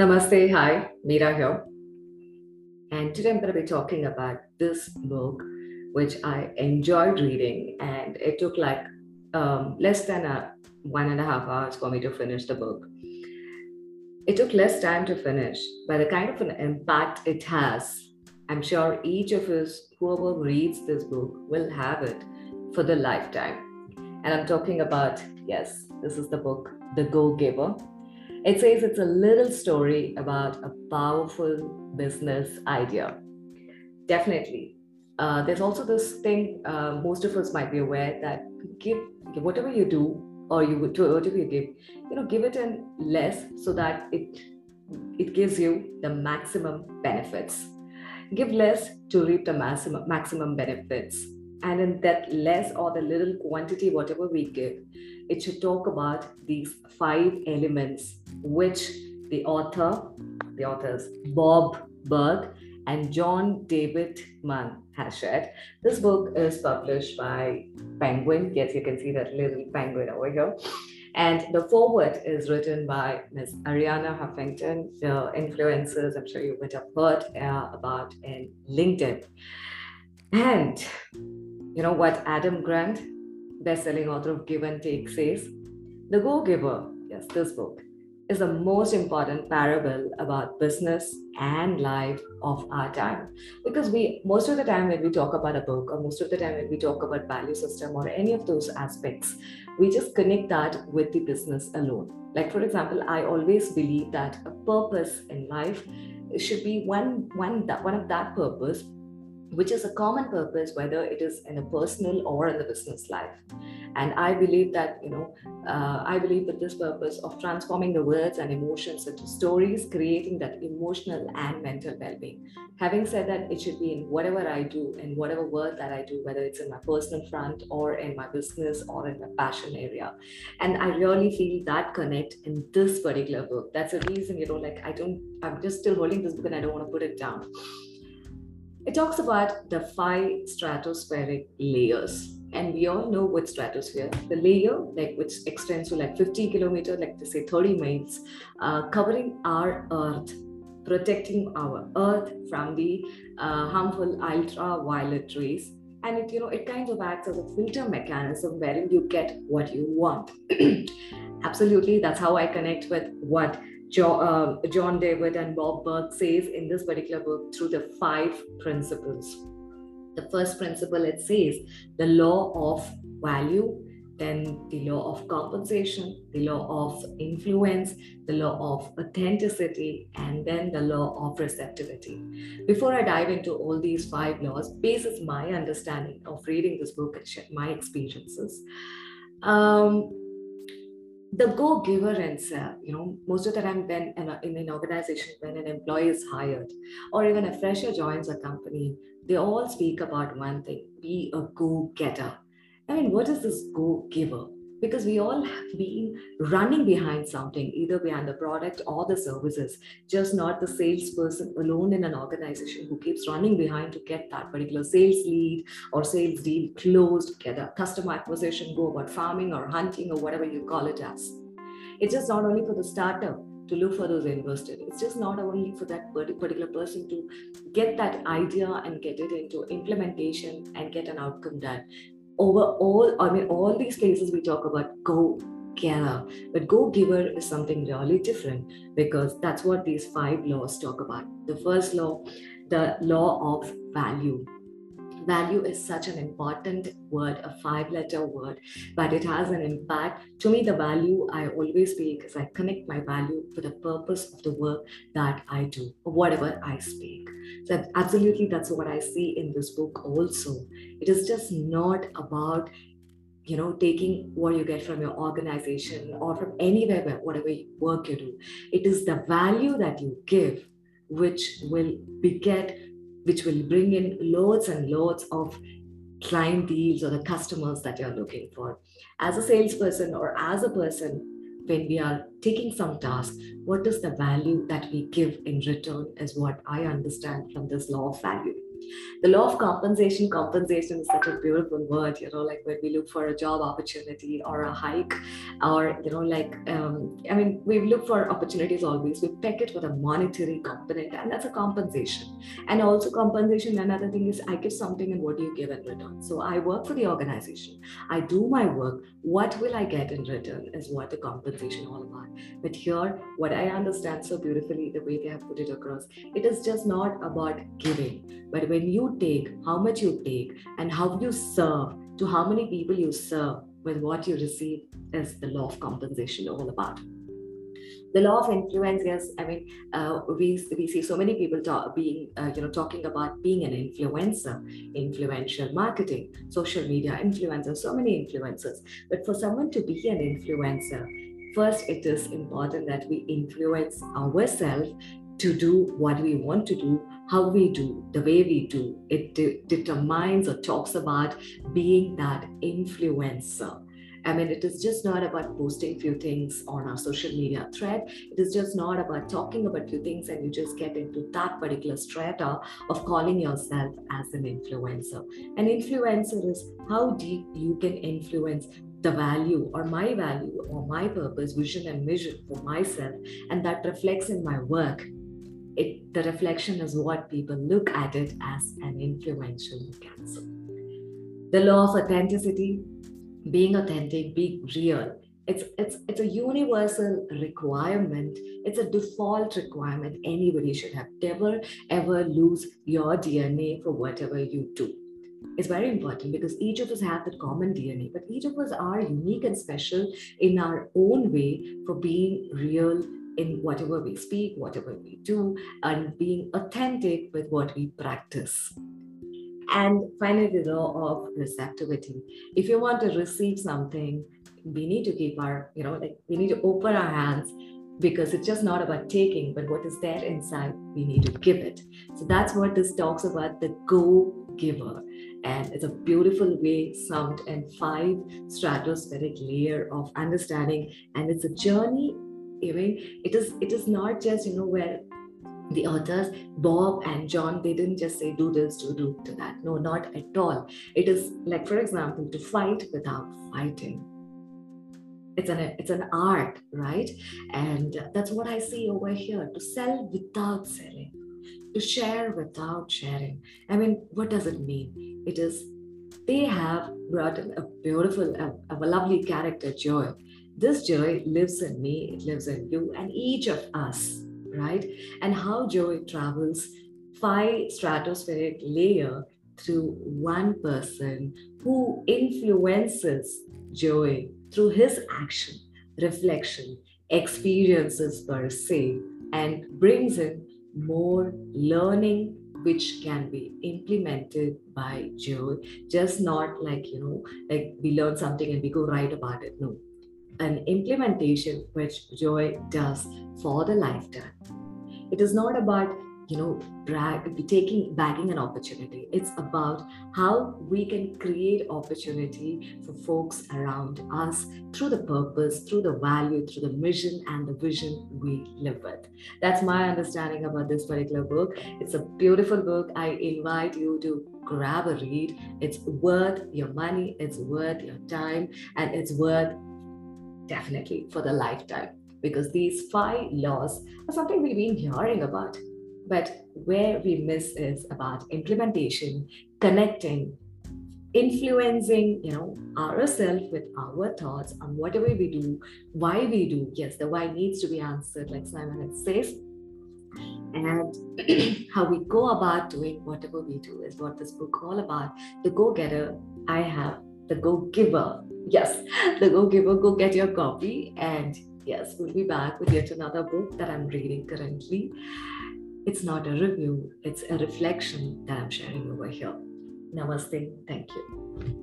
Namaste, hi, Meera here. And today I'm going to be talking about this book, which I enjoyed reading, and it took like um, less than a one and a half hours for me to finish the book. It took less time to finish, but the kind of an impact it has, I'm sure each of us, whoever reads this book, will have it for the lifetime. And I'm talking about, yes, this is the book, The Go Giver it says it's a little story about a powerful business idea. Definitely. Uh, there's also this thing uh, most of us might be aware that give, give whatever you do or you whatever you give, you know, give it in less so that it it gives you the maximum benefits. Give less to reap the maximum maximum benefits and in that less or the little quantity whatever we give it should talk about these five elements which the author the authors bob burg and john david mann has shared this book is published by penguin yes you can see that little penguin over here and the foreword is written by Ms. Arianna Huffington, the influencers I'm sure you would have heard uh, about in LinkedIn. And you know what Adam Grant, best-selling author of Give and Take, says? The Go Giver, yes, this book, is the most important parable about business and life of our time. Because we most of the time when we talk about a book, or most of the time when we talk about value system or any of those aspects, we just connect that with the business alone. Like for example, I always believe that a purpose in life should be one one that one of that purpose which is a common purpose whether it is in a personal or in the business life. And i believe that you know uh, i believe that this purpose of transforming the words and emotions into stories creating that emotional and mental well-being. Having said that it should be in whatever i do in whatever work that i do whether it's in my personal front or in my business or in my passion area. And i really feel that connect in this particular book. That's the reason you know like i don't i'm just still holding this book and i don't want to put it down it talks about the five stratospheric layers. And we all know what stratosphere, the layer like which extends to like 50 kilometers, like to say 30 miles, uh, covering our earth, protecting our earth from the uh, harmful ultraviolet rays. And it, you know, it kind of acts as a filter mechanism wherein you get what you want. Absolutely, that's how I connect with what uh, John David and Bob Burg says in this particular book through the five principles. The first principle it says the law of value, then the law of compensation, the law of influence, the law of authenticity, and then the law of receptivity. Before I dive into all these five laws, basis my understanding of reading this book and my experiences. Um, the go giver itself, you know, most of the time when in, an organization, when an employee is hired or even a fresher joins a company, they all speak about one thing be a go getter. I mean, what is this go giver? Because we all have been running behind something, either behind the product or the services, just not the salesperson alone in an organization who keeps running behind to get that particular sales lead or sales deal closed, get a customer acquisition, go about farming or hunting or whatever you call it as. It's just not only for the startup to look for those investors. It's just not only for that particular person to get that idea and get it into implementation and get an outcome done over all, I mean, all these places we talk about go getter, but go giver is something really different because that's what these five laws talk about. The first law, the law of value value is such an important word, a five letter word, but it has an impact. To me, the value I always speak is I connect my value for the purpose of the work that I do, or whatever I speak. So, absolutely, that's what I see in this book also. It is just not about you know taking what you get from your organization or from anywhere whatever work you do it is the value that you give which will beget which will bring in loads and loads of client deals or the customers that you're looking for. As a salesperson or as a person, when we are taking some task, what is the value that we give in return is what I understand from this law of value. The law of compensation compensation is such a beautiful word you know like when we look for a job opportunity or a hike or you know like um, i mean we look for opportunities always. We pick it with a monetary component and that's a compensation. And also compensation another thing is i give something and what do you give in return? So i work for the organization. I do my work. What will i get in return is what the compensation all about. But here what i understand so beautifully the way they have put it across it is just not about giving but when you take, how much you take, and how you serve to how many people you serve with what you receive is the law of compensation all about. The law of influence yes i mean uh, we, we see so many people talk, being uh, you know talking about being an influencer influential marketing social media influencers so many influencers. But for someone to be an influencer first it is important that we influence ourselves to do what we want to do, how we do, the way we do. It de- determines or talks about being that influencer. I mean, it is just not about posting few things on our social media thread. It is just not about talking about few things and you just get into that particular strata of calling yourself as an influencer. An influencer is how deep you can influence the value or my value or my purpose, vision, and mission for myself, and that reflects in my work it the reflection is what people look at it as an influential cancel. The law of authenticity, being authentic, be real, it's it's it's a universal requirement. It's a default requirement anybody should have. Never ever lose your DNA for whatever you do. It's very important because each of us have that common DNA, but each of us are unique and special in our own way for being real in whatever we speak, whatever we do, and being authentic with what we practice. And finally, the law of receptivity. If you want to receive something, we need to keep our, you know, like we need to open our hands because it's just not about taking, but what is there inside, we need to give it. So that's what this talks about the go giver. And it's a beautiful way summed in five stratospheric layer of understanding. And it's a journey even it is it is not just you know where the authors bob and john they didn't just say do this do do to that. No not at all. It is like for example to fight without fighting. It's an it's an art right? And that's what i see over here to sell without selling to share without sharing. I mean what does it mean? It is they have brought in a beautiful a, a lovely character joy this joy lives in me, it lives in you, and each of us, right? And how joy travels five stratospheric layer through one person who influences joy through his action, reflection, experiences per se, and brings in more learning which can be implemented by joy. Just not like you know like we learn something and we go write about it. No an implementation which joy does for the lifetime. It is not about you know brag, taking bagging an opportunity. It's about how we can create opportunity for folks around us through the purpose through the value through the mission and the vision we live with. That's my understanding about this particular book. It's a beautiful book. I invite you to grab a read. It's worth your money. It's worth your time. And it's worth definitely for the lifetime because these five laws are something we've been hearing about. But where we miss is about implementation, connecting, influencing, you know, ourselves with our thoughts on whatever we do, why we do. Yes, the why needs to be answered, like Simon had says. And how we go about doing whatever we do is what this book all about. The go-getter I have, the go-giver yes, the Go Giver, go get your copy. And yes, we'll be back with yet another book that I'm reading currently. It's not a review, it's a reflection that I'm sharing over here. Namaste. Thank you.